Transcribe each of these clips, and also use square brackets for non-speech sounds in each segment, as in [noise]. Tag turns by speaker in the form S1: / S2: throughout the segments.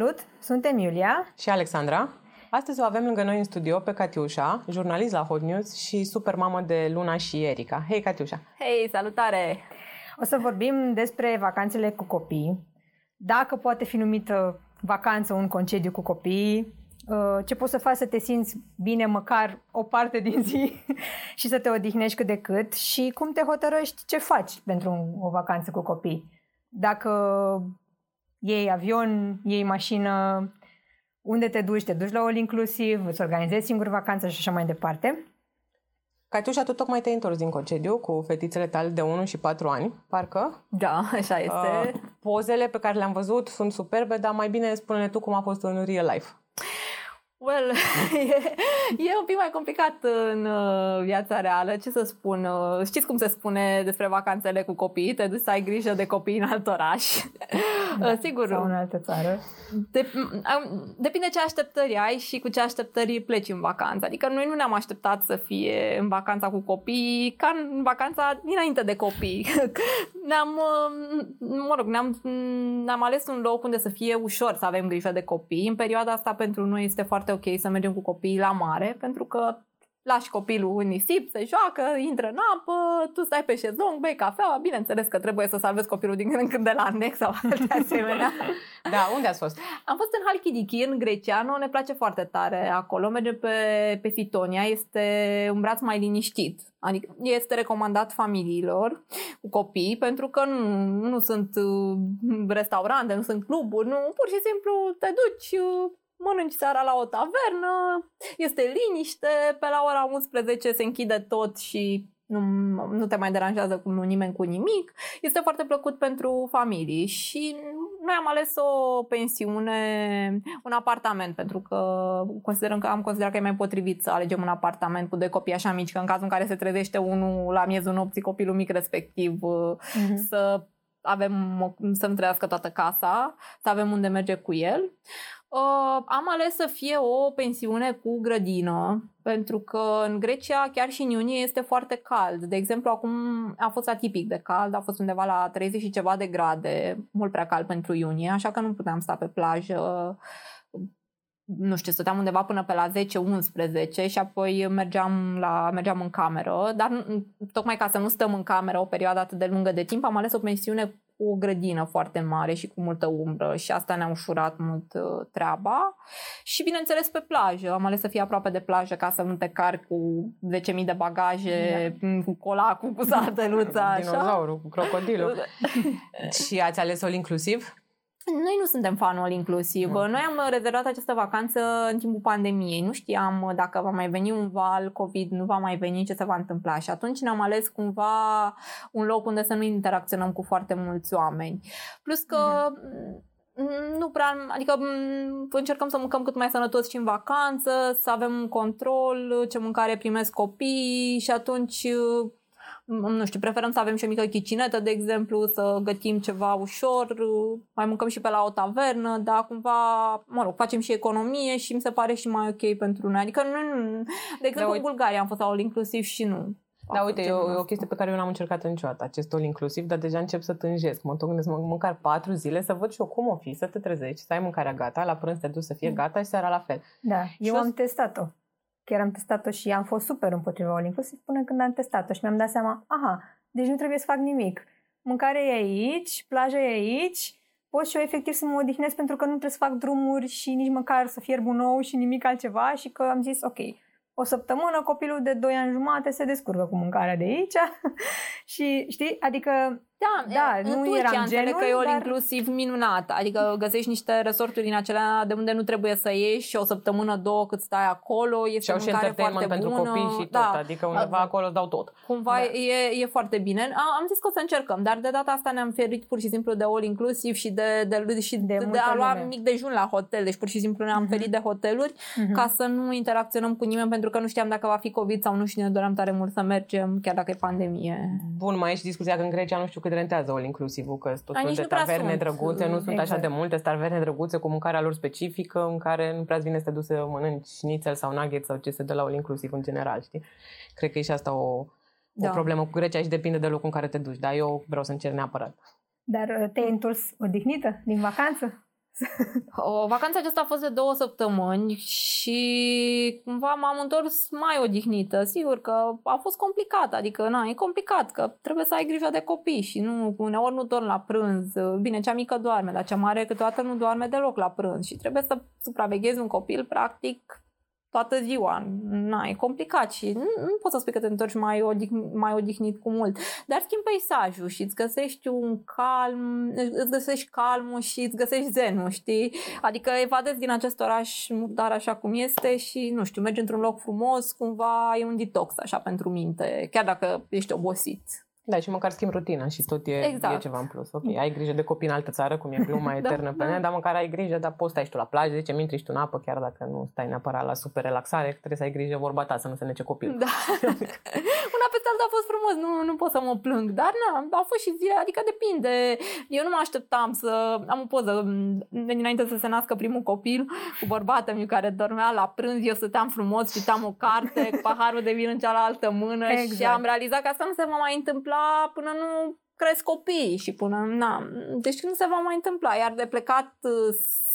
S1: Salut! Suntem Iulia
S2: și Alexandra. Astăzi o avem lângă noi în studio pe Catiușa, jurnalist la Hot News și super mamă de Luna și Erica. Hei, Catiușa!
S3: Hei, salutare!
S1: O să vorbim despre vacanțele cu copii. Dacă poate fi numită vacanță un concediu cu copii, uh, ce poți să faci să te simți bine măcar o parte din zi [laughs] și să te odihnești cât de cât și cum te hotărăști ce faci pentru o vacanță cu copii. Dacă iei avion, iei mașină, unde te duci, te duci la all inclusiv, îți organizezi singur vacanța și așa mai departe.
S2: Catiușa, tu tocmai te-ai întors din concediu cu fetițele tale de 1 și 4 ani, parcă.
S3: Da, așa este. Uh,
S2: pozele pe care le-am văzut sunt superbe, dar mai bine spune-ne tu cum a fost în real life.
S3: Well, e, [laughs] e un pic mai complicat în uh, viața reală, ce să spun. Uh, știți cum se spune despre vacanțele cu copii? Te duci să ai grijă de copii în alt oraș. [laughs]
S1: Da, Sigur. Sau în altă țară.
S3: De, depinde ce așteptări ai și cu ce așteptări pleci în vacanță. Adică noi nu ne-am așteptat să fie în vacanța cu copii ca în vacanța dinainte de copii. [laughs] ne-am, mă rog, ne-am, ne-am ales un loc unde să fie ușor să avem grijă de copii. În perioada asta pentru noi este foarte foarte ok să mergem cu copiii la mare, pentru că lași copilul în nisip, se joacă, intră în apă, tu stai pe șezlong, bei cafea, bineînțeles că trebuie să salvezi copilul din când în când de la annex sau [laughs] de asemenea.
S2: da, unde ați fost?
S3: Am fost în Halkidiki, în Greciano, ne place foarte tare acolo, merge pe, pe Fitonia, este un braț mai liniștit. Adică este recomandat familiilor cu copii pentru că nu, nu sunt uh, restaurante, nu sunt cluburi, nu, pur și simplu te duci, uh, mănânci seara la o tavernă, este liniște, pe la ora 11 se închide tot și nu, nu te mai deranjează cu nimeni cu nimic. Este foarte plăcut pentru familii și noi am ales o pensiune, un apartament, pentru că considerăm că am considerat că e mai potrivit să alegem un apartament cu doi copii așa mici, că în cazul în care se trezește unul la miezul nopții, copilul mic respectiv, uh-huh. să avem, să-mi trăiască toată casa, să avem unde merge cu el. Uh, am ales să fie o pensiune cu grădină, pentru că în Grecia, chiar și în iunie, este foarte cald. De exemplu, acum a fost atipic de cald, a fost undeva la 30 și ceva de grade, mult prea cald pentru iunie, așa că nu puteam sta pe plajă nu știu, stăteam undeva până pe la 10-11 și apoi mergeam, la, mergeam în cameră, dar tocmai ca să nu stăm în cameră o perioadă atât de lungă de timp, am ales o pensiune cu o grădină foarte mare și cu multă umbră și asta ne-a ușurat mult uh, treaba. Și bineînțeles pe plajă, am ales să fie aproape de plajă ca să nu te car cu 10.000 de bagaje, yeah. cu colacul, cu sateluța, [laughs]
S2: așa. Dinozaurul, cu crocodilul. [laughs] și ați ales all inclusiv?
S3: Noi nu suntem fanul inclusiv. Mm. Noi am rezervat această vacanță în timpul pandemiei. Nu știam dacă va mai veni un val COVID, nu va mai veni, ce se va întâmpla. Și atunci ne-am ales cumva un loc unde să nu interacționăm cu foarte mulți oameni. Plus că mm. nu prea, adică încercăm să mâncăm cât mai sănătos și în vacanță, să avem control ce mâncare primesc copiii și atunci nu știu, preferăm să avem și o mică chicinetă, de exemplu, să gătim ceva ușor, mai mâncăm și pe la o tavernă, dar cumva, mă rog, facem și economie și mi se pare și mai ok pentru noi. Adică, nu, de exemplu, în Bulgaria am fost la all inclusiv și nu.
S2: Da, uite, e o, o chestie pe care eu n-am încercat niciodată, acest all inclusiv, dar deja încep să tânjesc. Mă întâlnesc măcar patru zile să văd și eu cum o fi, să te trezești, să ai mâncarea gata, la prânz te duci să fie mm. gata și seara la fel.
S1: Da, eu am testat-o chiar am testat-o și am fost super împotriva all inclusiv până când am testat-o și mi-am dat seama, aha, deci nu trebuie să fac nimic. Mâncarea e aici, plaja e aici, pot și eu efectiv să mă odihnesc pentru că nu trebuie să fac drumuri și nici măcar să fierb un ou și nimic altceva și că am zis, ok, o săptămână copilul de 2 ani jumate se descurcă cu mâncarea de aici [laughs] și știi, adică
S3: da, da nu eram genul, că e all dar... inclusiv minunat. Adică găsești niște resorturi din acelea de unde nu trebuie să ieși o săptămână, două cât stai acolo. Este și
S2: au și foarte pentru bună. copii și tot. Da. Adică undeva a, acolo dau tot.
S3: Cumva da. e, e foarte bine. Am zis că o să încercăm, dar de data asta ne-am ferit pur și simplu de all inclusiv și de, de, de, și de, de a lua lume. mic dejun la hotel. Deci pur și simplu ne-am uh-huh. ferit de hoteluri uh-huh. ca să nu interacționăm cu nimeni pentru că nu știam dacă va fi COVID sau nu și ne doream tare mult să mergem, chiar dacă e pandemie.
S2: Bun, mai e și discuția că în Grecia nu știu cât rentează all inclusiv inclusivul, că tot felul de taverne drăguțe, nu sunt exact. așa de multe, sunt taverne drăguțe cu mâncarea lor specifică, în care nu prea vine să te duci să mănânci șnițel sau nugget sau ce se dă la all inclusiv în general, știi? Cred că e și asta o, da. o problemă cu Grecia și depinde de locul în care te duci, dar eu vreau să încerc neapărat.
S1: Dar uh, te-ai întors odihnită din vacanță?
S3: O, vacanța aceasta a fost de două săptămâni și cumva m-am întors mai odihnită. Sigur că a fost complicat, adică na, e complicat că trebuie să ai grijă de copii și nu, uneori nu dorm la prânz. Bine, cea mică doarme, dar cea mare câteodată nu doarme deloc la prânz și trebuie să supraveghezi un copil practic toată ziua. Na, e complicat și nu, nu poți să spui că te întorci mai, odih- mai odihnit cu mult. Dar schimbi peisajul și îți găsești un calm, îți găsești calmul și îți găsești zenul, știi? Adică evadezi din acest oraș dar așa cum este și, nu știu, mergi într-un loc frumos, cumva e un detox așa pentru minte, chiar dacă ești obosit.
S2: Da, și măcar schimb rutina și tot e, exact. e ceva în plus. Ok, ai grijă de copii în altă țară, cum e [laughs] gluma da, eternă da, pe mine, dar măcar ai grijă, dar poți stai și tu la plajă, zice, intri și tu în apă, chiar dacă nu stai neapărat la super relaxare, trebuie să ai grijă vorba ta, să nu se nece copilul.
S3: Da. [laughs] Una peste alta a fost frumos, nu, nu pot să mă plâng, dar na, au fost și zile, adică depinde. Eu nu mă așteptam să am o poză înainte să se nască primul copil cu bărbatul meu care dormea la prânz, eu stăteam frumos, citeam o carte cu paharul de vin în cealaltă mână exact. și am realizat că asta nu se va mai întâmpla până nu cresc copii și până, na, deci nu se va mai întâmpla, iar de plecat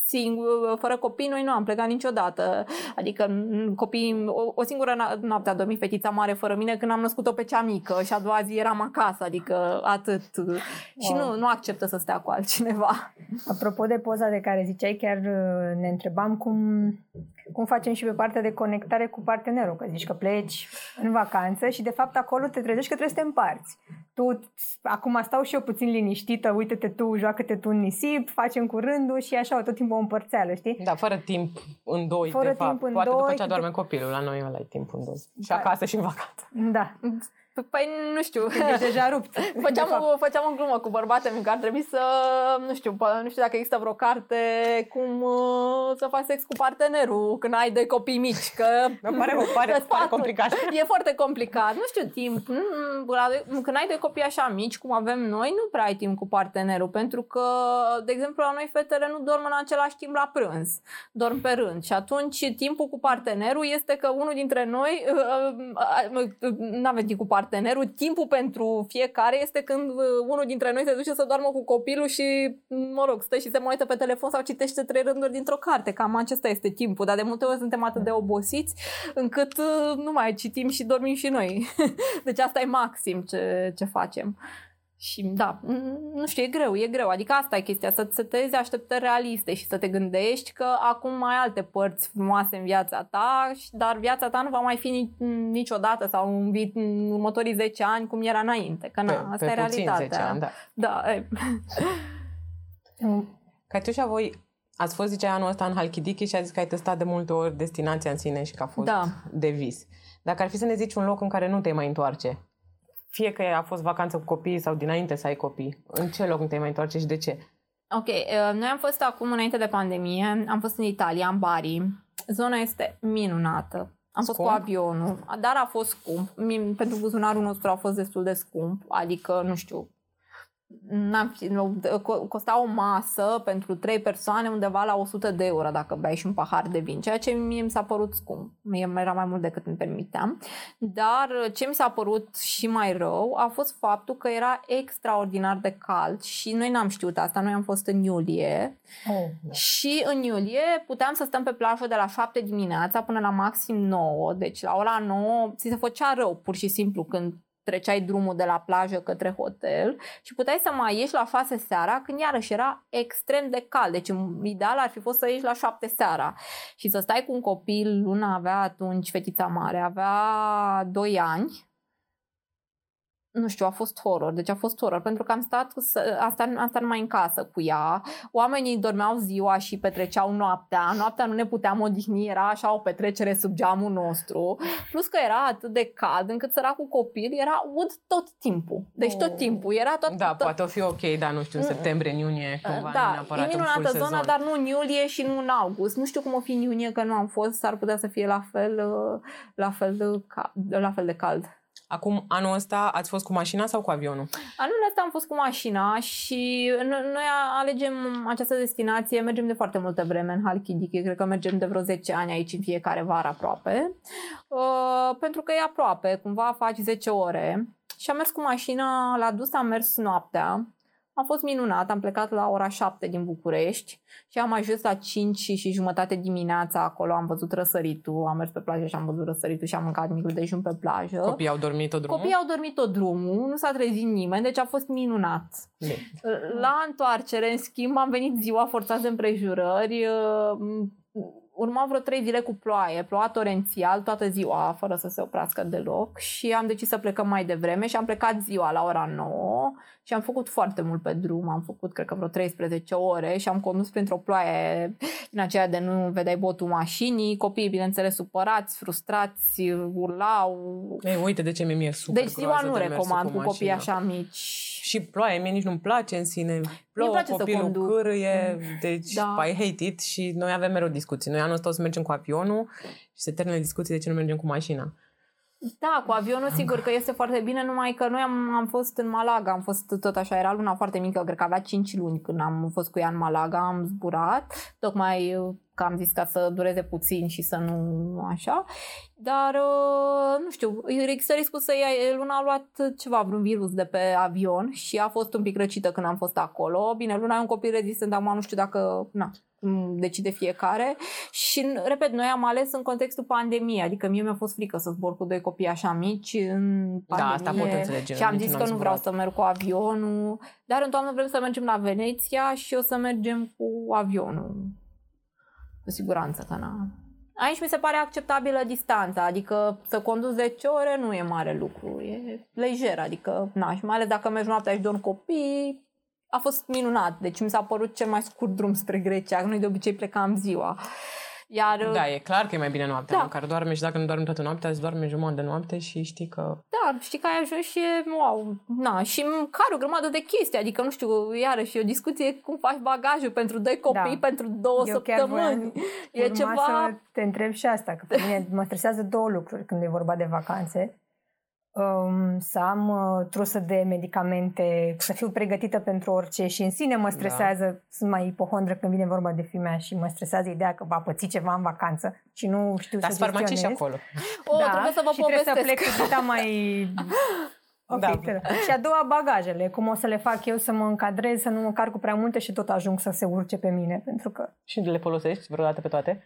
S3: singur, fără copii, noi nu am plecat niciodată. Adică copii, o, o singură noapte a dormit fetița mare fără mine când am născut-o pe cea mică și a doua zi eram acasă, adică atât. Wow. Și nu, nu acceptă să stea cu altcineva.
S1: Apropo de poza de care ziceai, chiar uh, ne întrebam cum, cum facem și pe partea de conectare cu partenerul, că zici că pleci în vacanță și de fapt acolo te trezești că trebuie să te împarți. Tu, acum stau și eu puțin liniștită, uite-te tu, joacă-te tu în nisip, facem cu rândul și așa tot timpul o împărțeală, știi?
S2: Da, fără timp în doi, fără de timp fapt. În Poate doi, după ce adorme te... copilul, la noi ăla ai timp în doi. Și da. acasă și în vacanță.
S1: Da.
S3: Păi nu știu.
S1: Ești deja rupt. [laughs]
S3: făceam, o, făceam o glumă cu bărbatul meu că ar trebui să, nu știu, nu știu dacă există vreo carte cum uh, să faci sex cu partenerul când ai de copii mici. Că
S2: Mă pare, mă pare, pare complicat.
S3: E foarte complicat. Nu știu, timp. Când ai de copii așa mici, cum avem noi, nu prea ai timp cu partenerul. Pentru că, de exemplu, la noi fetele nu dorm în același timp la prânz. Dorm pe rând. Și atunci timpul cu partenerul este că unul dintre noi uh, uh, nu avem timp cu partenerul partenerul, timpul pentru fiecare este când uh, unul dintre noi se duce să doarmă cu copilul și, mă rog, stă și se mai uită pe telefon sau citește trei rânduri dintr-o carte. Cam acesta este timpul, dar de multe ori suntem atât de obosiți încât uh, nu mai citim și dormim și noi. [laughs] Deci asta e maxim ce, ce facem. Și da, nu știu, e greu, e greu. Adică asta e chestia, să să tezi așteptări realiste și să te gândești că acum mai ai alte părți frumoase în viața ta, dar viața ta nu va mai fi niciodată sau în, vi- în următorii 10 ani cum era înainte. Că na, pe, asta pe e realitatea. 10 ani, da. Da, e.
S2: Catiușa, voi ați fost, ziceai, anul ăsta în Halkidiki și a zis că ai testat de multe ori destinația în sine și că a fost da. de vis. Dacă ar fi să ne zici un loc în care nu te mai întoarce, fie că a fost vacanță cu copii sau dinainte să ai copii, în ce loc te mai întoarce și de ce?
S3: Ok, uh, noi am fost acum înainte de pandemie, am fost în Italia, în Bari. Zona este minunată. Am scump? fost cu avionul, dar a fost scump. Pentru buzunarul nostru a fost destul de scump, adică, nu știu, n-am, costa o masă pentru trei persoane undeva la 100 de euro dacă beai și un pahar de vin, ceea ce mie mi s-a părut scump. Mie era mai mult decât îmi permiteam. Dar ce mi s-a părut și mai rău a fost faptul că era extraordinar de cald și noi n-am știut asta. Noi am fost în iulie oh, da. și în iulie puteam să stăm pe plajă de la 7 dimineața până la maxim 9. Deci la ora 9 ți se făcea rău pur și simplu când treceai drumul de la plajă către hotel și puteai să mai ieși la 6 seara când iarăși era extrem de cald. Deci ideal ar fi fost să ieși la 7 seara și să stai cu un copil, luna avea atunci fetița mare, avea 2 ani nu știu, a fost horror. Deci a fost horror, pentru că am stat, am stat, am stat numai în casă cu ea. Oamenii dormeau ziua și petreceau noaptea. Noaptea nu ne puteam odihni, era așa o petrecere sub geamul nostru. Plus că era atât de cald încât săracul copil era ud tot timpul. Deci tot oh. timpul. Era tot,
S2: da,
S3: tot...
S2: poate o fi ok, dar nu știu, în septembrie, în iunie, cumva,
S3: da,
S2: nu neapărat
S3: e minunată zona, sezon. dar nu în iulie și nu în august. Nu știu cum o fi în iunie, că nu am fost, s-ar putea să fie la fel, la fel de, la fel de cald.
S2: Acum, anul ăsta ați fost cu mașina sau cu avionul?
S3: Anul ăsta am fost cu mașina și noi alegem această destinație, mergem de foarte multă vreme în Halkidiki, cred că mergem de vreo 10 ani aici în fiecare vară aproape, uh, pentru că e aproape, cumva faci 10 ore. Și am mers cu mașina, la dus am mers noaptea, Am fost minunat, am plecat la ora 7 din București și am ajuns la 5 și jumătate dimineața acolo, am văzut răsăritul, am mers pe plajă și am văzut răsăritul și am mâncat micul dejun pe plajă.
S2: Copiii au dormit tot drumul?
S3: Copiii au dormit tot drumul, nu s-a trezit nimeni, deci a fost minunat.
S2: Bine.
S3: La întoarcere, în schimb, am venit ziua forțat de împrejurări, urma vreo trei zile cu ploaie, ploua torențial toată ziua, fără să se oprească deloc și am decis să plecăm mai devreme și am plecat ziua la ora 9 și am făcut foarte mult pe drum, am făcut cred că vreo 13 ore și am condus printr-o ploaie din aceea de nu vedeai botul mașinii, copiii bineînțeles supărați, frustrați, urlau.
S2: Ei, uite de ce mi-e super
S3: Deci ziua nu de recomand cu, cu copii așa mici.
S2: Și ploaie, mie nici nu-mi place în sine. Plouă, place copilul să cârâie, mm. deci da. I hate it și noi avem mereu discuții. Noi anul ăsta o să mergem cu avionul și se termină discuții de ce nu mergem cu mașina.
S3: Da, cu avionul sigur că este foarte bine, numai că noi am, am fost în Malaga, am fost tot așa, era luna foarte mică, cred că avea 5 luni când am fost cu ea în Malaga, am zburat, tocmai că am zis ca să dureze puțin și să nu așa, dar uh, nu știu, există riscul să ia, Luna a luat ceva, vreun virus de pe avion și a fost un pic răcită când am fost acolo. Bine, Luna e un copil rezistent, acum nu știu dacă, na, decide fiecare și, repet, noi am ales în contextul pandemiei, adică mie mi-a fost frică să zbor cu doi copii așa mici în pandemie.
S2: Da, asta pot înțelege.
S3: Și am zis că nu vreau să merg cu avionul, dar în toamnă vrem să mergem la Veneția și o să mergem cu avionul. Cu siguranță că na. Aici mi se pare acceptabilă distanța, adică să conduci 10 ore nu e mare lucru, e lejer, adică, na, și mai ales dacă mergi noaptea și dormi copii, a fost minunat. Deci mi s-a părut cel mai scurt drum spre Grecia. Noi de obicei plecam ziua. Iar,
S2: da, e clar că e mai bine noaptea, da. măcar doarme și dacă nu doarme toată noaptea, îți doarme jumătate de noapte și știi că...
S3: Da, știi că ai ajuns și e, wow, na, și care o grămadă de chestii, adică, nu știu, iarăși, e o discuție cum faci bagajul pentru doi copii, da. pentru două Eu săptămâni.
S1: e ceva... să te întreb și asta, că pe mine mă stresează două lucruri când e vorba de vacanțe um, să am uh, trusă de medicamente, să fiu pregătită pentru orice și în sine mă da. stresează, da. sunt mai ipohondră când vine vorba de fimea și mă stresează ideea că va păți ceva în vacanță și nu știu
S2: Dar
S1: să farmacii
S2: și acolo.
S3: O, da, trebuie să vă
S1: și povestesc. trebuie să plec cu mai... [laughs] Okay, da. Și a doua, bagajele. Cum o să le fac eu să mă încadrez, să nu mă car cu prea multe și tot ajung să se urce pe mine, pentru că...
S2: Și le folosești vreodată pe toate?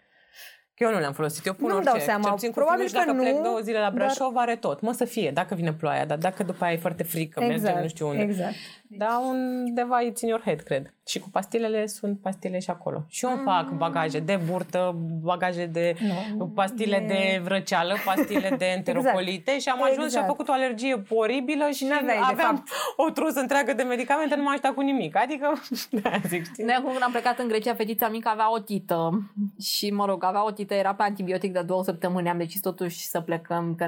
S2: Eu nu le-am folosit, eu pun
S1: nu
S2: orice.
S1: dau seama. Probabil că
S2: dacă
S1: nu,
S2: plec două zile la Brașov, dar... are tot. Mă să fie, dacă vine ploaia, dar dacă după aia e foarte frică, exact, mergem nu știu unde.
S1: Exact.
S2: Da, undeva e in your head, cred. Și cu pastilele sunt pastile și acolo. Și eu mm. fac bagaje de burtă, bagaje de no, pastile e... de vrăceală, pastile de [laughs] enterocolite exact. și am ajuns exact. și am făcut o alergie oribilă și aveai, aveam o trusă întreagă de medicamente, nu mai cu nimic. Adică, [laughs] da, zic, știi?
S3: Noi acum când am plecat în Grecia, fetița mică avea o tită și, mă rog, avea o tită, era pe antibiotic de două săptămâni. Am decis totuși să plecăm, că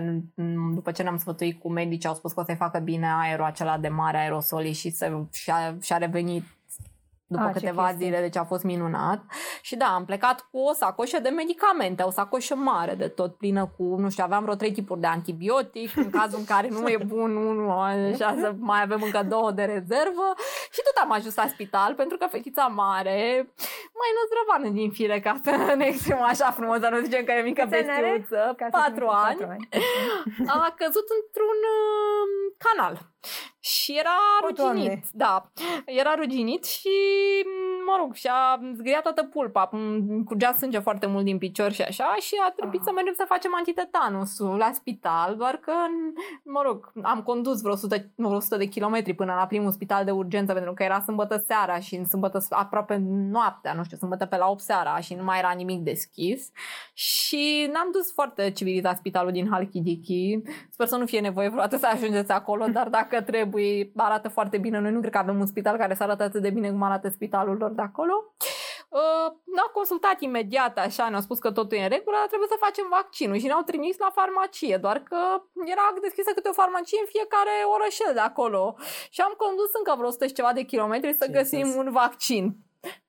S3: după ce ne-am sfătuit cu medici, au spus că o să-i facă bine aerul acela de mare aerosoli și să, și-a, și-a revenit după a, câteva zile, deci a fost minunat. Și da, am plecat cu o sacoșă de medicamente, o sacoșă mare de tot, plină cu, nu știu, aveam vreo trei tipuri de antibiotic, în cazul în care nu e bun unul, așa să mai avem încă două de rezervă. Și tot am ajuns la spital, pentru că fetița mare, mai năzdrăvană din fire, ca să [laughs] ne exprimăm așa frumos, dar nu zicem că e mică bestiuță, patru ani, patru ani, a căzut într-un uh, canal și era o, ruginit. Doamne. Da, era ruginit și, mă rog, și-a zgriat toată pulpa. Curgea sânge foarte mult din picior și așa și a trebuit ah. să mergem să facem antitetanusul la spital, doar că, mă rog, am condus vreo 100, vreo 100 de kilometri până la primul spital de urgență pentru că era sâmbătă seara și în sâmbătă aproape noaptea, nu știu, sâmbătă pe la 8 seara și nu mai era nimic deschis și n-am dus foarte civilizat spitalul din Halkidiki. Sper să nu fie nevoie vreodată să ajungeți acolo, dar dacă trebuie, arată foarte bine. Noi nu cred că avem un spital care să arate atât de bine cum arată spitalul lor de acolo. Uh, ne-au consultat imediat așa, ne-au spus că totul e în regulă, dar trebuie să facem vaccinul și ne-au trimis la farmacie, doar că era deschisă câte o farmacie în fiecare orășel de acolo. Și am condus încă vreo 100 și ceva de kilometri să găsim un vaccin.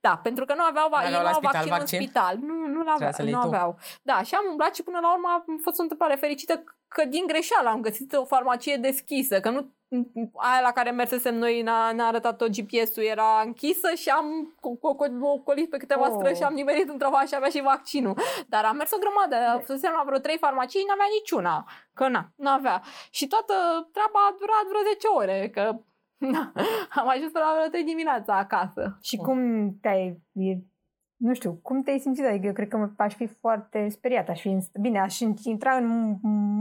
S3: Da, pentru că nu aveau,
S2: va-
S3: ei nu au vaccin, vaccin în spital. Nu, nu, aveau, nu aveau. Da, și am umblat și până la urmă a fost o întâmplare fericită că din greșeală am găsit o farmacie deschisă, că nu aia la care mersesem noi ne-a, ne-a arătat tot GPS-ul era închisă și am ocolit pe câteva oh. străzi și am nimerit într-o și avea și vaccinul. Dar am mers o grămadă, fusesem la vreo trei farmacii, n-avea niciuna, că na, nu avea. Și toată treaba a durat vreo 10 ore, că Da. [laughs] Am ajuns până la 3 dimineața acasă.
S1: Și cum te-ai nu știu, cum te-ai simțit? Adică eu cred că aș fi foarte speriat. Aș fi, bine, aș intra în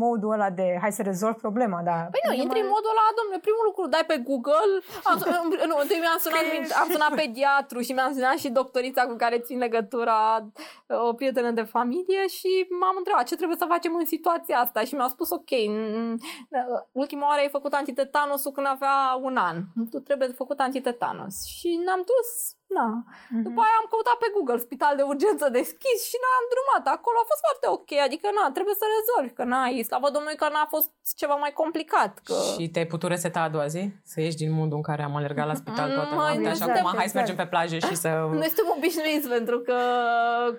S1: modul ăla de hai să rezolv problema, dar...
S3: Păi nu, intri mai... în modul ăla, domnule, primul lucru, dai pe Google, am, nu, întâi mi-am sunat, am sunat pediatru și mi-am sunat și doctorița cu care țin legătura, o prietenă de familie și m-am întrebat ce trebuie să facem în situația asta și mi-a spus, ok, ultima oară ai făcut antitetanusul când avea un an, tu trebuie făcut antitetanos și ne-am dus Na. Mm-hmm. După aia am căutat pe Google spital de urgență deschis și n-am drumat. Acolo a fost foarte ok, adică na, trebuie să rezolvi, că n-ai, slavă Domnului că n-a fost ceva mai complicat. Că...
S2: Și te-ai putut reseta a doua zi? Să ieși din modul în care am alergat la spital mm, toată noaptea și acum hai să mergem pe plajă și să... [laughs]
S3: Noi suntem obișnuiți pentru că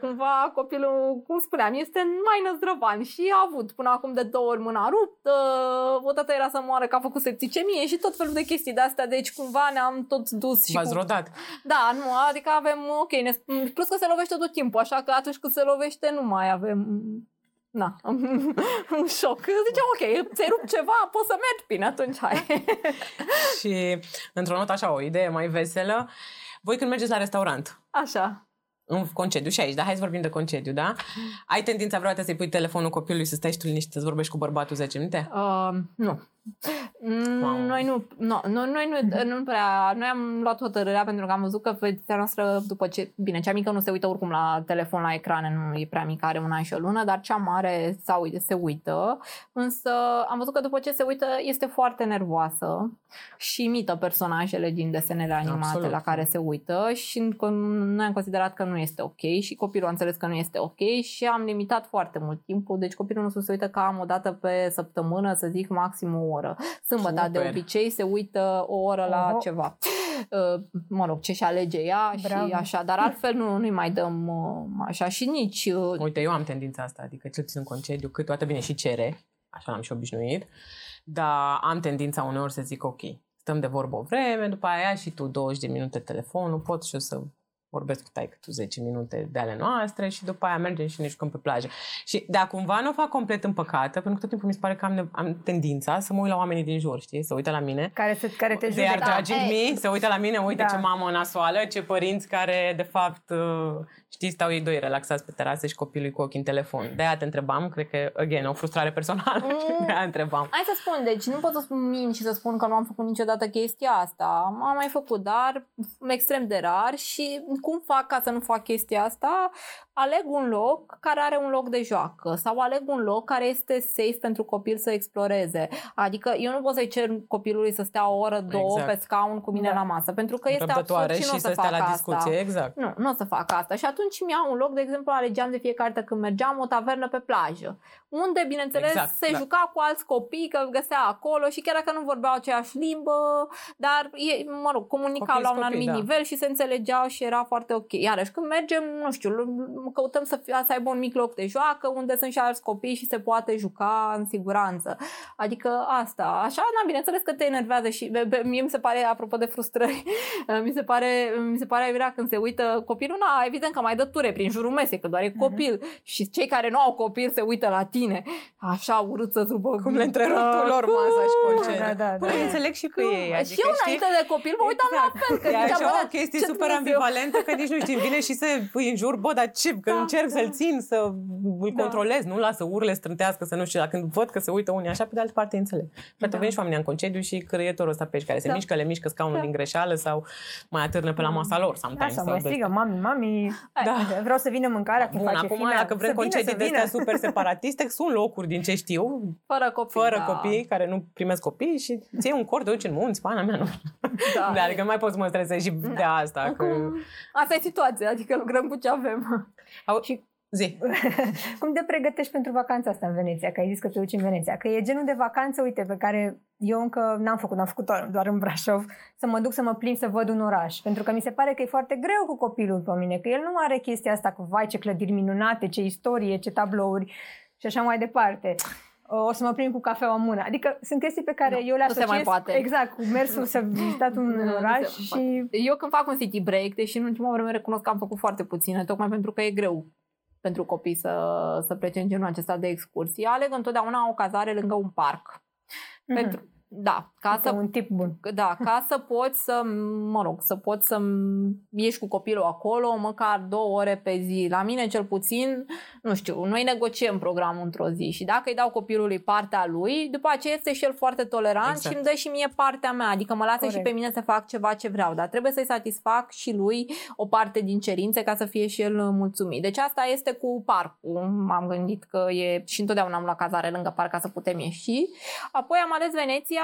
S3: cumva copilul, cum spuneam, este mai năzdrăvan și a avut până acum de două ori mâna ruptă, o dată era să moară că a făcut septicemie și tot felul de chestii de astea, deci cumva ne-am tot dus și
S2: V-ați
S3: cu...
S2: rodat?
S3: Da, nu, adică avem, ok, ne, plus că se lovește tot timpul, așa că atunci când se lovește nu mai avem na, [laughs] un șoc. Ziceam, ok, ți-ai rupt ceva, poți să mergi, bine, atunci hai. [laughs]
S2: și într-o notă așa, o idee mai veselă, voi când mergeți la restaurant,
S3: Așa
S2: în concediu și aici, dar hai să vorbim de concediu, da? Ai tendința vreodată să-i pui telefonul copilului să stai și tu liniștit să vorbești cu bărbatul 10 minute?
S3: Uh, nu. Wow. Noi nu, no, noi, noi nu, nu prea, noi am luat hotărârea pentru că am văzut că fetița noastră după ce, bine, cea mică nu se uită oricum la telefon, la ecrane, nu e prea mică, are un an și o lună, dar cea mare se uită, însă am văzut că după ce se uită este foarte nervoasă și imită personajele din desenele animate Absolut. la care se uită și noi am considerat că nu este ok și copilul a înțeles că nu este ok și am limitat foarte mult timpul, deci copilul nostru se uită cam o dată pe săptămână, să zic maxim o oră. Sâmbătă de obicei se uită o oră la uh-huh. ceva. [laughs] Uh, mă rog, ce și alege ea Bravo. și așa, dar [laughs] altfel nu, nu-i mai dăm uh, așa și nici... Uh,
S2: Uite, eu am tendința asta, adică cel puțin în concediu, câteodată bine și cere, așa am și obișnuit, dar am tendința uneori să zic ok, stăm de vorbă o vreme, după aia și tu 20 de minute telefonul, pot și eu să vorbesc cu taică tu 10 minute de ale noastre și după aia mergem și ne jucăm pe plajă. Și de cumva nu o fac complet împăcată, pentru că tot timpul mi se pare că am, am tendința să mă uit la oamenii din jur, știi? Să uită la mine.
S1: Care, se, care te
S2: judecă. De ar da, mi, să uită la mine, uite da. ce mamă nasoală, ce părinți care de fapt uh, Știți, stau ei doi relaxați pe terasă și copilul cu ochii în telefon. De aia te întrebam, cred că, again, o frustrare personală. Mm. [laughs] De aia întrebam.
S3: Hai să spun, deci nu pot să spun min și să spun că nu am făcut niciodată chestia asta. Am mai făcut, dar extrem de rar și cum fac ca să nu fac chestia asta? aleg un loc care are un loc de joacă sau aleg un loc care este safe pentru copil să exploreze. Adică eu nu pot să-i cer copilului să stea o oră, două exact. pe scaun cu mine da. la masă, pentru că este absurd și, și nu o să, să fac la discuție. asta.
S2: Exact.
S3: Nu, nu o să fac asta. Și atunci mi-au un loc, de exemplu, alegeam de fiecare dată când mergeam o tavernă pe plajă, unde, bineînțeles, exact, se da. juca cu alți copii, că găsea acolo și chiar dacă nu vorbeau aceeași limbă, dar, e, mă rog, comunicau copii la un anumit da. nivel și se înțelegeau și era foarte ok. Iarăși, când mergem, nu știu, căutăm să, fie, să aibă un mic loc de joacă unde sunt și alți copii și se poate juca în siguranță. Adică asta. Așa, na, bineînțeles că te enervează și be, be, mie mi se pare, apropo de frustrări, [laughs] mi se pare, mi se pare aiurea când se uită copilul, na, evident că mai dă ture prin jurul mesei, că doar e mhm. copil. Uh-huh. Și cei care nu au copil se uită la tine. Așa urât să zupă.
S2: Cum le întrerup lor masa și concediu. Da, da, da. Păi, înțeleg și pe ei.
S3: Adică, și eu înainte de copil mă uitam exact. la fel. Că
S2: e așa o chestie super ambivalentă că nici nu știi, vine și să îi înjur, bă, dar ce, că da încerc da. să-l țin, să îl da. controlez, nu lasă urle, strântească, să nu știu, dar când văd că se uită unii așa, pe de altă parte înțeleg. Poate da. veni și oamenii în concediu și creatorul ăsta pe care se da. mișcă, le mișcă scaunul da. din greșeală sau mai atârnă pe la masa lor.
S1: Sometimes, Așa, mai strigă, mami, mami, da. vreau să vină mâncarea
S2: Bun, face acum, fina, dacă vrem concedii de astea super separatiste, sunt locuri din ce știu,
S3: fără copii,
S2: fără da. copii care nu primesc copii și ție un cor de duci în munți, pana mea, nu. Da. [laughs] adică nu mai poți să mă stresezi și da. de asta. Că...
S3: Asta e situația, adică lucrăm cu ce avem.
S2: Au, și Zi. [laughs]
S1: Cum te pregătești pentru vacanța asta în Veneția? Că ai zis că te duci în Veneția. Că e genul de vacanță, uite, pe care eu încă n-am făcut, n-am făcut doar în Brașov, să mă duc să mă plimb să văd un oraș. Pentru că mi se pare că e foarte greu cu copilul pe mine, că el nu are chestia asta cu vai ce clădiri minunate, ce istorie, ce tablouri și așa mai departe o să mă plimb cu cafeaua în mână. Adică sunt chestii pe care no, eu le asociez.
S3: Nu se mai poate.
S1: Exact, cu mersul să [laughs] vizitat un nu, oraș și...
S3: Eu când fac un city break, deși în ultima vreme recunosc că am făcut foarte puține, tocmai pentru că e greu pentru copii să, să plece în genul acesta de excursii. Aleg întotdeauna o cazare lângă un parc. Mm-hmm. Pentru, Da, ca
S1: Uite,
S3: să,
S1: un tip bun.
S3: da, ca să poți să, mă rog, să poți să ieși cu copilul acolo măcar două ore pe zi. La mine cel puțin, nu știu, noi negociem programul într-o zi și dacă îi dau copilului partea lui, după aceea este și el foarte tolerant exact. și îmi dă și mie partea mea, adică mă lasă Corect. și pe mine să fac ceva ce vreau, dar trebuie să-i satisfac și lui o parte din cerințe ca să fie și el mulțumit. Deci asta este cu parcul. M-am gândit că e și întotdeauna am luat cazare lângă parc ca să putem ieși. Apoi am ales Veneția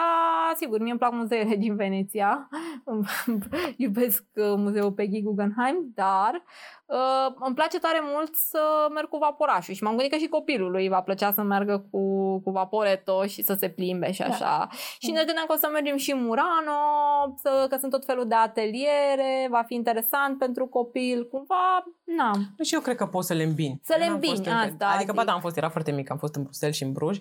S3: sigur, mie îmi plac muzeele din Veneția. [laughs] Iubesc uh, muzeul Peggy Guggenheim, dar uh, îmi place tare mult să merg cu vaporașul și m-am gândit că și copilului va plăcea să meargă cu, cu vaporeto și să se plimbe și da. așa. Da. Și ne gândeam că o să mergem și în Murano, să, că sunt tot felul de ateliere, va fi interesant pentru copil, cumva, na.
S2: Și eu cred că poți să le îmbini.
S3: Să le îmbini, asta.
S2: Adică, ba da, am fost, era foarte mic, am fost în Bruxelles și în Bruj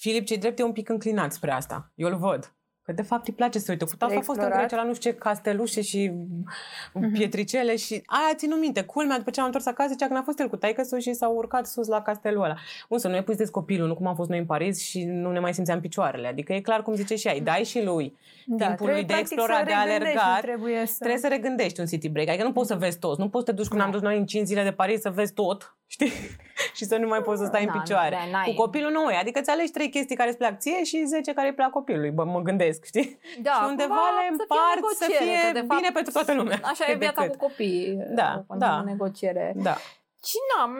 S2: Filip, cei drept, e un pic înclinat spre asta. Eu îl văd. Că de fapt îi place să uite. Cu tata a fost în Grecia la nu știu ce castelușe și mm-hmm. pietricele și aia țin minte. Culmea, după ce am întors acasă, zicea că n-a fost el cu taică și s-a urcat sus la castelul ăla. Însă nu e pus de copilul, nu cum am fost noi în Paris și nu ne mai simțeam picioarele. Adică e clar cum zice și ai, dai și lui da, timpul lui de explorat, de alergat.
S1: Trebuie să...
S2: trebuie să regândești un city break. Adică nu poți să vezi toți. Nu poți să te duci da. când am dus noi în 5 zile de Paris să vezi tot, știi? [laughs] și să nu mai poți să stai da, în picioare. Da, cu copilul nu e. Adică ți alegi trei chestii care îți plac ție și 10 care îi plac copilului. Bă, mă gândesc, știi?
S3: Da,
S2: și undeva le împart să fie, să fie bine fapt, pentru toată lumea.
S3: Așa [laughs] e viața cu copiii.
S2: Da, da.
S3: negociere.
S2: Da.
S3: Și n-am,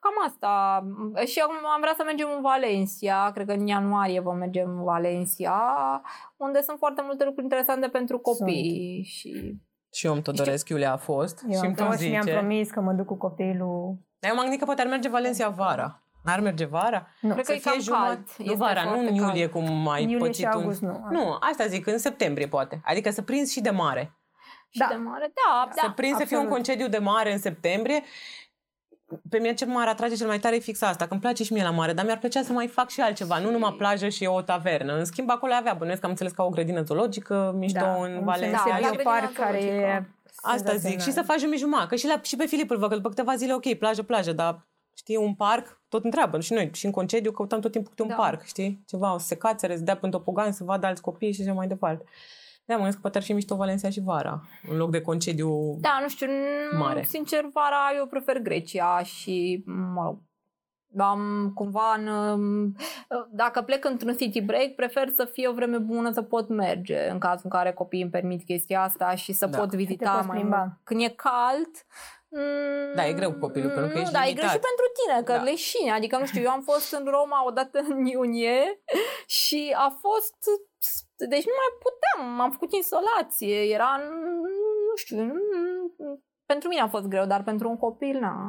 S3: cam asta. Și acum am vrea să mergem în Valencia, cred că în ianuarie vom merge în Valencia, unde sunt foarte multe lucruri interesante pentru copii. Sunt. Și
S2: și eu îmi tot doresc, Iulia a fost.
S1: Eu
S2: și
S1: am fost și mi-am promis că mă duc cu copilul.
S2: Dar eu m-am gândit că poate ar merge Valencia vara. N-ar merge vara?
S3: Nu. Cred că
S2: să
S3: e fie jumătate. cald.
S2: Nu vara, nu în iulie cald. cum mai
S1: în
S2: pățit.
S1: și august,
S2: un...
S1: nu.
S2: Nu, asta zic, în septembrie poate. Adică să prinzi și de mare.
S3: Și da. de mare, da.
S2: Să da, prinzi să fie un concediu de mare în septembrie. Pe mine ce m-ar atrage cel mai tare e fix asta, că îmi place și mie la mare, dar mi-ar plăcea să mai fac și altceva, nu numai plajă și o tavernă. În schimb, acolo avea, bănuiesc că am înțeles ca o grădină zoologică, mișto da, în Valencia.
S1: Da, un parc care e
S2: Asta zic. Și să faci jumătate. Că și, la, și pe Filip îl văd, că după câteva zile, ok, plajă, plajă, dar știi, un parc, tot întreabă. Și noi, și în concediu, căutăm tot timpul câte un da. parc, știi? Ceva, o să se cațere, să dea pe topogan, să vadă alți copii și așa mai departe. Da, mă că poate ar fi mișto Valencia și vara, în loc de concediu
S3: Da, nu știu, mare. sincer, vara eu prefer Grecia și, mă rog, am cumva în, um, dacă plec într-un city break, prefer să fie o vreme bună să pot merge în cazul în care copiii îmi permit chestia asta și să da. pot vizita mai mult. Când e cald,
S2: mm, da, e greu cu copilul, pentru că ești
S3: Da,
S2: limitat.
S3: e greu și pentru tine, că da. leșini. Adică, nu știu, eu am fost în Roma odată în iunie și a fost... Deci nu mai puteam, am făcut insolație, era, nu știu, pentru mine a fost greu, dar pentru un copil, na.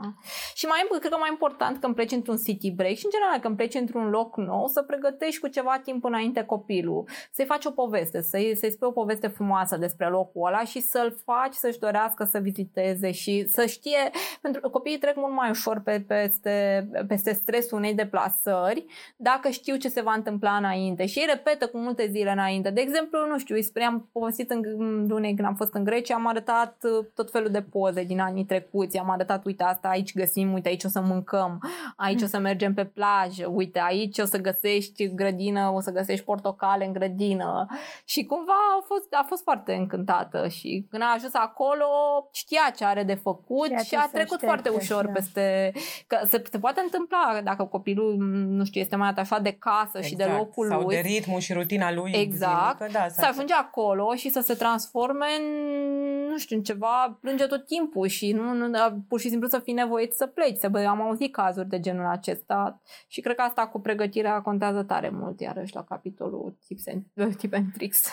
S3: Și mai, cred că mai important când pleci într-un city break și în general când pleci într-un loc nou, să pregătești cu ceva timp înainte copilul, să-i faci o poveste, să-i, să-i spui o poveste frumoasă despre locul ăla și să-l faci să-și dorească să viziteze și să știe, pentru că copiii trec mult mai ușor pe, peste, peste stresul unei deplasări dacă știu ce se va întâmpla înainte și ei repetă cu multe zile înainte. De exemplu, nu știu, îi am povestit în lunei când am fost în Grecia, am arătat tot felul de poze poze din anii trecuți, am arătat, uite asta aici găsim, uite aici o să mâncăm, aici o să mergem pe plajă, uite aici o să găsești grădină, o să găsești portocale în grădină și cumva a fost, a fost foarte încântată și când a ajuns acolo știa ce are de făcut Ceea și a trecut aștepte, foarte ușor da. peste, că se, se poate întâmpla dacă copilul, nu știu, este mai atașat de casă exact. și de exact. locul
S2: Sau
S3: lui.
S2: de ritmul și rutina lui.
S3: Exact.
S2: Zilnică, da,
S3: să ajunge acolo și să se transforme în, nu știu, în ceva, plânge tot timpul timpul și nu, nu pur și simplu să fii nevoit să pleci. Să, bă, am auzit cazuri de genul acesta și cred că asta cu pregătirea contează tare mult, iarăși la capitolul tips and, [laughs] tip and tricks.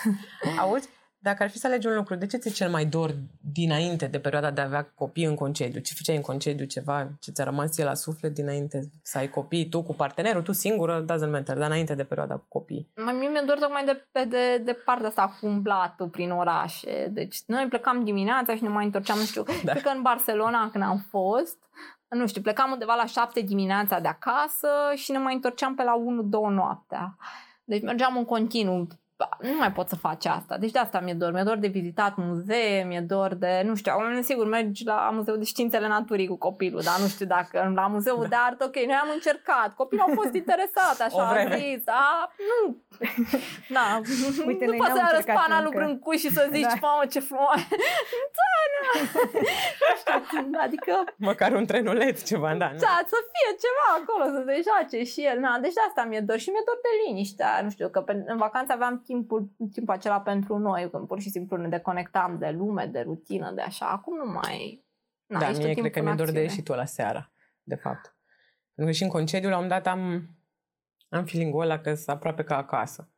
S2: Auzi? Dacă ar fi să alegi un lucru, de ce ți cel mai dor dinainte de perioada de a avea copii în concediu? Ce făceai în concediu, ceva ce ți-a rămas ție la suflet dinainte să ai copii, tu cu partenerul, tu singură, doesn't matter, dar înainte de perioada cu copii?
S3: Mai mie mi-e dor tocmai de, de, de, de partea asta cu umblatul prin orașe. Deci noi plecam dimineața și ne mai întorceam, nu știu, [laughs] da. cred că în Barcelona când am fost, nu știu, plecam undeva la șapte dimineața de acasă și ne mai întorceam pe la 1-2 noaptea. Deci mergeam în continuu nu mai pot să faci asta. Deci de asta mi-e dor. Mi-e dor de vizitat muzee, mi-e dor de, nu știu, am sigur mergi la Muzeul de Științele Naturii cu copilul, dar nu știu dacă la Muzeul da. de Artă, ok, noi am încercat, copilul a fost [laughs] interesat, așa, a zis, a, nu, Na, [laughs] Uite, nu poți să arăți pana lui Brâncuș și să zici, da. mamă, ce frumoasă. [laughs] da, nu. adică...
S2: Măcar un trenuleț, ceva, da. Nu?
S3: Da, să fie ceva acolo, să se joace și el. Na, deci de asta mi-e dor și mi-e dor de liniște. Nu știu, că în vacanță aveam timpul, timpul acela pentru noi, când pur și simplu ne deconectam de lume, de rutină, de așa. Acum nu mai...
S2: Na, da, mie cred că mi-e dor de ieșitul la seara, de fapt. Pentru că și în concediu, la un dat, am, am feeling-ul ăla că sunt aproape ca acasă.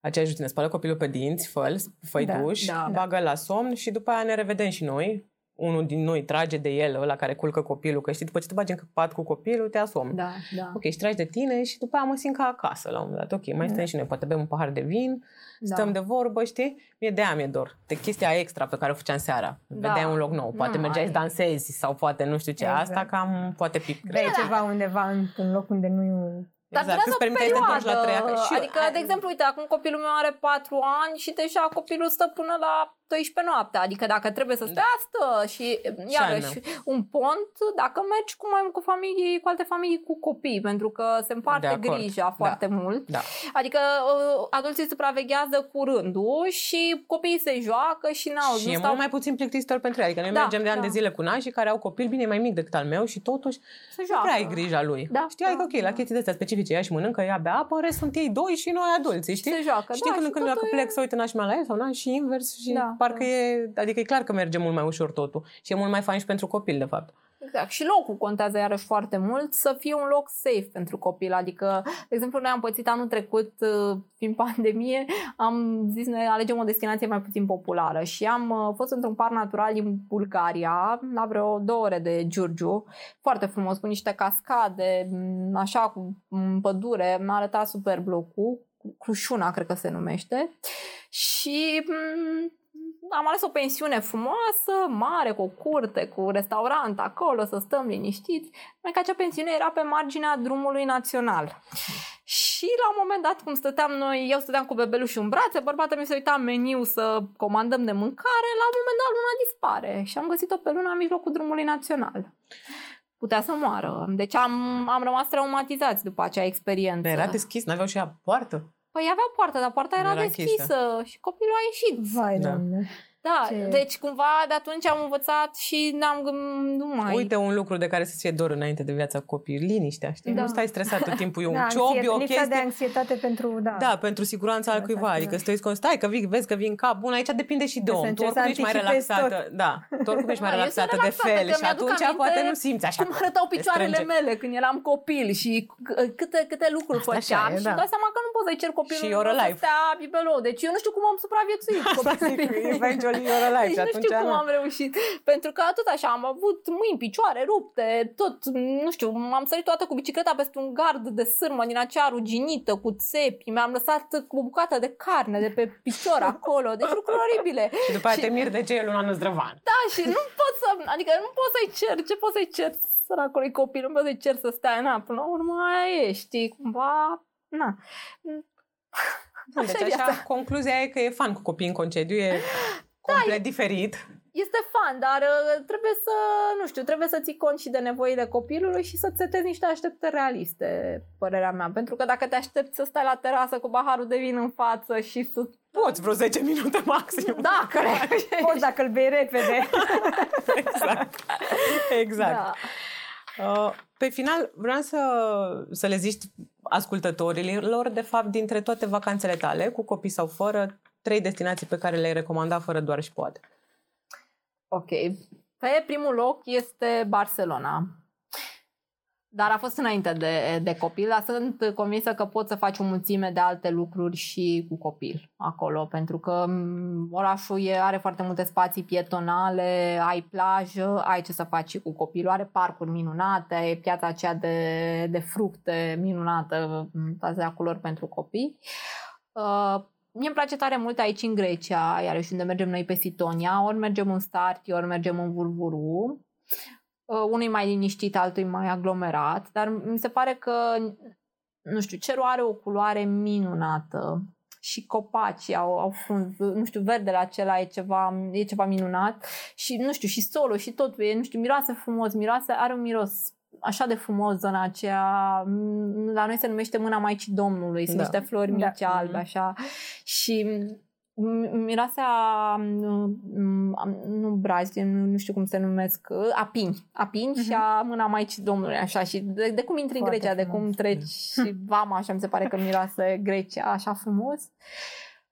S2: Aceeași rutină, spală copilul pe dinți, fă fă da, duș, da, bagă da. la somn și după aia ne revedem și noi. Unul din noi trage de el, ăla care culcă copilul, că știi, după ce te bagi în pat cu copilul, te asomn.
S3: Da, da.
S2: Ok, și tragi de tine și după aia mă simt ca acasă la un moment dat. Ok, mai stăm da. și noi, poate bem un pahar de vin, da. stăm de vorbă, știi? Mie de aia mi-e dor. De chestia extra pe care o făceam seara. Da. Vedeai un loc nou. Poate nu, mergeai să dansezi sau poate nu știu ce. Exact. Asta cam poate pic.
S1: Bei ceva undeva într-un loc unde nu
S3: dar exact, durează o perioadă. La treia, și adică, eu, de exemplu, uite, acum copilul meu are 4 ani și deja copilul stă până la 12 noaptea. Adică dacă trebuie să stea, stă. Și iarăși un pont, dacă mergi cu mai cu familii, cu alte familii cu copii, pentru că se împarte grija da. foarte mult.
S2: Da.
S3: Adică uh, adulții supraveghează cu rândul și copiii se joacă și n-au.
S2: Și nu e stau... mult mai puțin plictisitor pentru ei. Adică noi da, mergem de ani da. de zile cu nașii care au copil bine mai mic decât al meu și totuși se joacă. nu prea ai grija lui. Da, Știi, adică, da, ok, la chestii de astea specifice, ea și mănâncă, ea bea apă, în rest sunt ei doi și noi adulți, știi?
S3: Se joacă,
S2: știi
S3: da,
S2: când, când dacă plec să uită nașii la el sau naș, și invers și da, parcă da. e, adică e clar că merge mult mai ușor totul și e mult mai fain și pentru copil, de fapt.
S3: Exact. Și locul contează iarăși foarte mult să fie un loc safe pentru copil. Adică, de exemplu, noi am pățit anul trecut, uh, fiind [laughs] pandemie, am zis noi alegem o destinație mai puțin populară și am uh, fost într-un parc natural din Bulgaria, la vreo două ore de Giurgiu, foarte frumos, cu niște cascade, așa, cu pădure, mi-a arătat superb locul, Crușuna, cred că se numește. Și am ales o pensiune frumoasă, mare, cu o curte, cu restaurant acolo, să stăm liniștiți. Mai că acea pensiune era pe marginea drumului național. Și la un moment dat, cum stăteam noi, eu stăteam cu bebelușul în brațe, bărbatul mi se uita în meniu să comandăm de mâncare, la un moment dat luna dispare și am găsit-o pe luna în mijlocul drumului național. Putea să moară. Deci am, am rămas traumatizați după acea experiență.
S2: Era deschis, n-aveau și ea poartă?
S3: Păi avea poartă, dar poarta era, era deschisă închisă. și copilul a ieșit.
S1: Vai, da.
S3: Da, Ce... deci cumva de atunci am învățat și n-am nu mai...
S2: Uite un lucru de care să fie dor înainte de viața copii, liniștea, știi? Da. Nu stai stresat tot timpul, e [laughs] un da, job, e o chestie...
S1: de anxietate pentru, da.
S2: Da, pentru siguranța al cuiva, adică stai stai că vii, vezi că vin cap, bun, aici depinde și de om, tu oricum ești mai relaxată, tot. da, tu oricum ești [laughs] mai da, relaxată de fel și atunci poate nu simți așa.
S3: Cum arătau picioarele mele când eram copil și câte, câte lucruri făceam și da. dai seama că nu poți să-i cer copilul să stea bibelou. Deci eu nu știu cum am supraviețuit.
S2: Eventually you're alive
S3: nu știu cum am reușit. Pentru că tot așa am avut mâini, picioare rupte, tot, nu știu, m-am sărit toată cu bicicleta peste un gard de sârmă din acea ruginită cu țepi, mi-am lăsat cu o bucată de carne de pe picior acolo, deci lucruri oribile.
S2: Și după aceea și... te mir de ce e Luna Năzdrăvan.
S3: Da, și nu pot să, adică nu pot să-i cer, ce pot să-i cer? Săracului copil, nu pot să-i cer să stea în apă. Până la urmă aia e, știi, cumva, na.
S2: Așa deci așa, concluzia e că e fan cu copii în concediu, e complet da, diferit.
S3: Este fan, dar uh, trebuie să, nu știu, trebuie să ții cont și de nevoile copilului și să-ți setezi niște așteptări realiste, părerea mea. Pentru că dacă te aștepți să stai la terasă cu paharul de vin în față și să...
S2: Poți vreo 10 minute maxim.
S3: Da, cred. [laughs]
S1: Poți dacă îl bei repede. [laughs]
S2: exact. Exact. Da. Uh, pe final, vreau să, să le zici ascultătorilor, de fapt, dintre toate vacanțele tale, cu copii sau fără, trei destinații pe care le-ai recomanda fără doar și poate.
S3: Ok. Pe primul loc este Barcelona. Dar a fost înainte de, de copil, dar sunt convinsă că poți să faci o mulțime de alte lucruri și cu copil acolo, pentru că orașul e, are foarte multe spații pietonale, ai plajă, ai ce să faci și cu copilul, are parcuri minunate, e piața aceea de, de fructe minunată, toate culori pentru copii. Uh, Mie îmi place tare mult aici în Grecia, iarăși unde mergem noi pe Sitonia, ori mergem în Starti, ori mergem în Vulvuru. Uh, unul mai liniștit, altul mai aglomerat, dar mi se pare că, nu știu, cerul are o culoare minunată și copacii au, au frunz, nu știu, verdele acela e ceva, e ceva minunat și, nu știu, și solul și totul e, nu știu, miroase frumos, miroase, are un miros așa de frumos zona aceea. La noi se numește Mâna Maicii Domnului. Sunt da. niște flori da. mici albe, mhm. așa. Și miroasea nu, nu brazi, nu, nu știu cum se numesc, apini, apini uh-huh. și a mâna Maicii Domnului, așa, și de, de cum intri Foarte în Grecia, frumos. de cum treci și vama, așa mi se pare că miroase Grecia, așa frumos.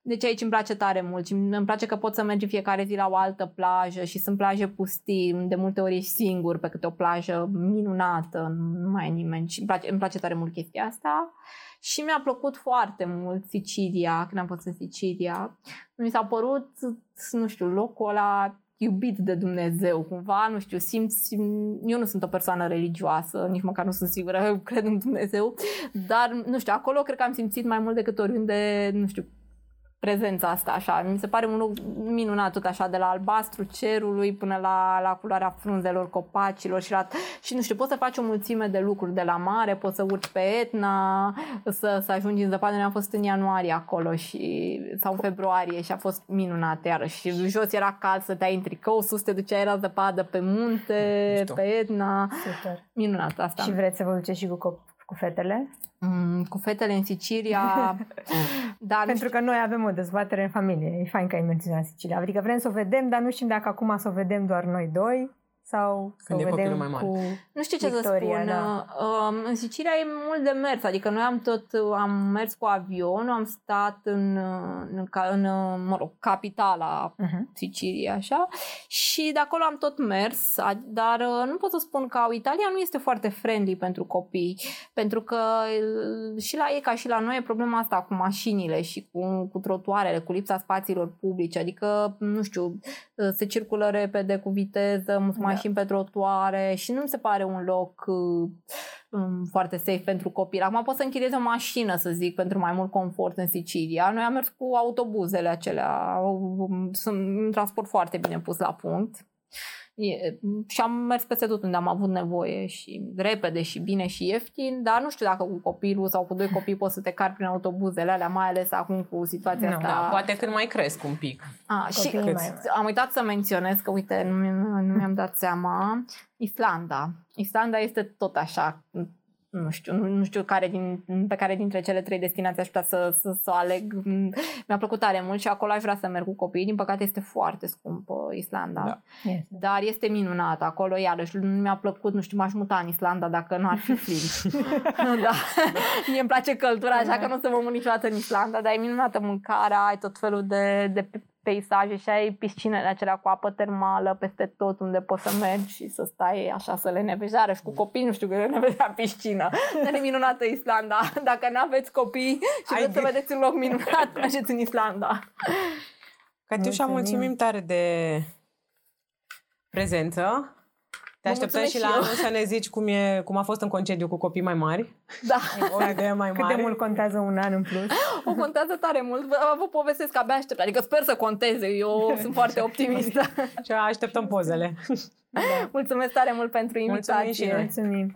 S3: Deci aici îmi place tare mult și îmi place că pot să mergi fiecare zi la o altă plajă și sunt plaje pustii, de multe ori ești singur pe câte o plajă minunată, nu mai e nimeni și îmi place, îmi place tare mult chestia asta. Și mi-a plăcut foarte mult Sicilia, când am fost în Sicilia. Mi s-a părut, nu știu, locul ăla iubit de Dumnezeu, cumva, nu știu, simți, eu nu sunt o persoană religioasă, nici măcar nu sunt sigură, [laughs] cred în Dumnezeu, dar, nu știu, acolo cred că am simțit mai mult decât oriunde, nu știu, prezența asta așa. Mi se pare un loc minunat tot așa, de la albastru cerului până la, la culoarea frunzelor copacilor și, la, și nu știu, poți să faci o mulțime de lucruri de la mare, poți să urci pe Etna, să, să ajungi în zăpadă. Noi am fost în ianuarie acolo și, sau în februarie și a fost minunat iarăși. Și jos era cald să te ai în tricou, sus te duceai la zăpadă pe munte, Mișto. pe Etna. Super. Minunat asta.
S1: Și vreți să vă duceți și cu, cu fetele?
S3: Mm, cu fetele în Sicilia. [laughs]
S1: dar Pentru că noi avem o dezbatere în familie. E fain că ai menționat Sicilia. Adică vrem să o vedem, dar nu știm dacă acum să o vedem doar noi doi sau Când să o vedem mai mare. cu
S3: Nu știu ce Victoria, să spun. Da. Um, în Sicilia e mult de mers. Adică noi am tot am mers cu avion, am stat în, în, în mă rog, capitala uh-huh. Siciliei, așa. Și de acolo am tot mers, dar uh, nu pot să spun că Italia nu este foarte friendly pentru copii, pentru că uh, și la ei ca și la noi e problema asta cu mașinile și cu, cu trotuarele, cu lipsa spațiilor publice, adică, nu știu, uh, se circulă repede cu viteză, da. Mașini pe trotuare și nu mi se pare un loc um, foarte safe pentru copii. Acum pot să închiriez o mașină, să zic, pentru mai mult confort în Sicilia. Noi am mers cu autobuzele acelea, sunt un transport foarte bine pus la punct. E, și am mers peste tot unde am avut nevoie și repede și bine și ieftin, dar nu știu dacă cu copilul sau cu doi copii poți să te cari prin autobuzele alea, mai ales acum cu situația no, asta.
S2: Da, poate când mai cresc un pic.
S3: A, și mai... am uitat să menționez că, uite, nu, nu mi-am dat seama, Islanda. Islanda este tot așa nu știu, nu, nu știu care din, pe care dintre cele trei destinații aș putea să, să, să o aleg. Mi-a plăcut tare mult și acolo aș vrea să merg cu copiii. Din păcate este foarte scump Islanda. Da. Dar este minunat. Acolo iarăși nu mi-a plăcut, nu știu, m-aș muta în Islanda dacă nu ar fi frig. [laughs] [laughs] da. Mie îmi place căldura, așa că nu o să mă mut niciodată în Islanda, dar e minunată mâncarea, ai tot felul de, de peisaje și ai piscinele acelea cu apă termală peste tot unde poți să mergi și să stai așa să le nevejeară și cu copii, nu știu că le neveja piscină. Dar [laughs] e minunată Islanda. Dacă nu aveți copii și vreți să vedeți un loc minunat, [laughs] mergeți în Islanda.
S2: Catiușa, mulțumim. mulțumim tare de prezență. Te așteptăm și la anul să ne zici cum, e, cum a fost în concediu cu copii mai mari.
S3: Da. [laughs]
S2: O idee mai mare.
S1: Cât de mult contează un an în plus? [gasps]
S3: O contează tare mult. Vă, vă povestesc că abia aștept. Adică sper să conteze. Eu [laughs] sunt foarte optimistă.
S2: Și așteptăm pozele.
S3: Da. [laughs] Mulțumesc tare mult pentru invitație.
S1: Mulțumim și noi. Mulțumim.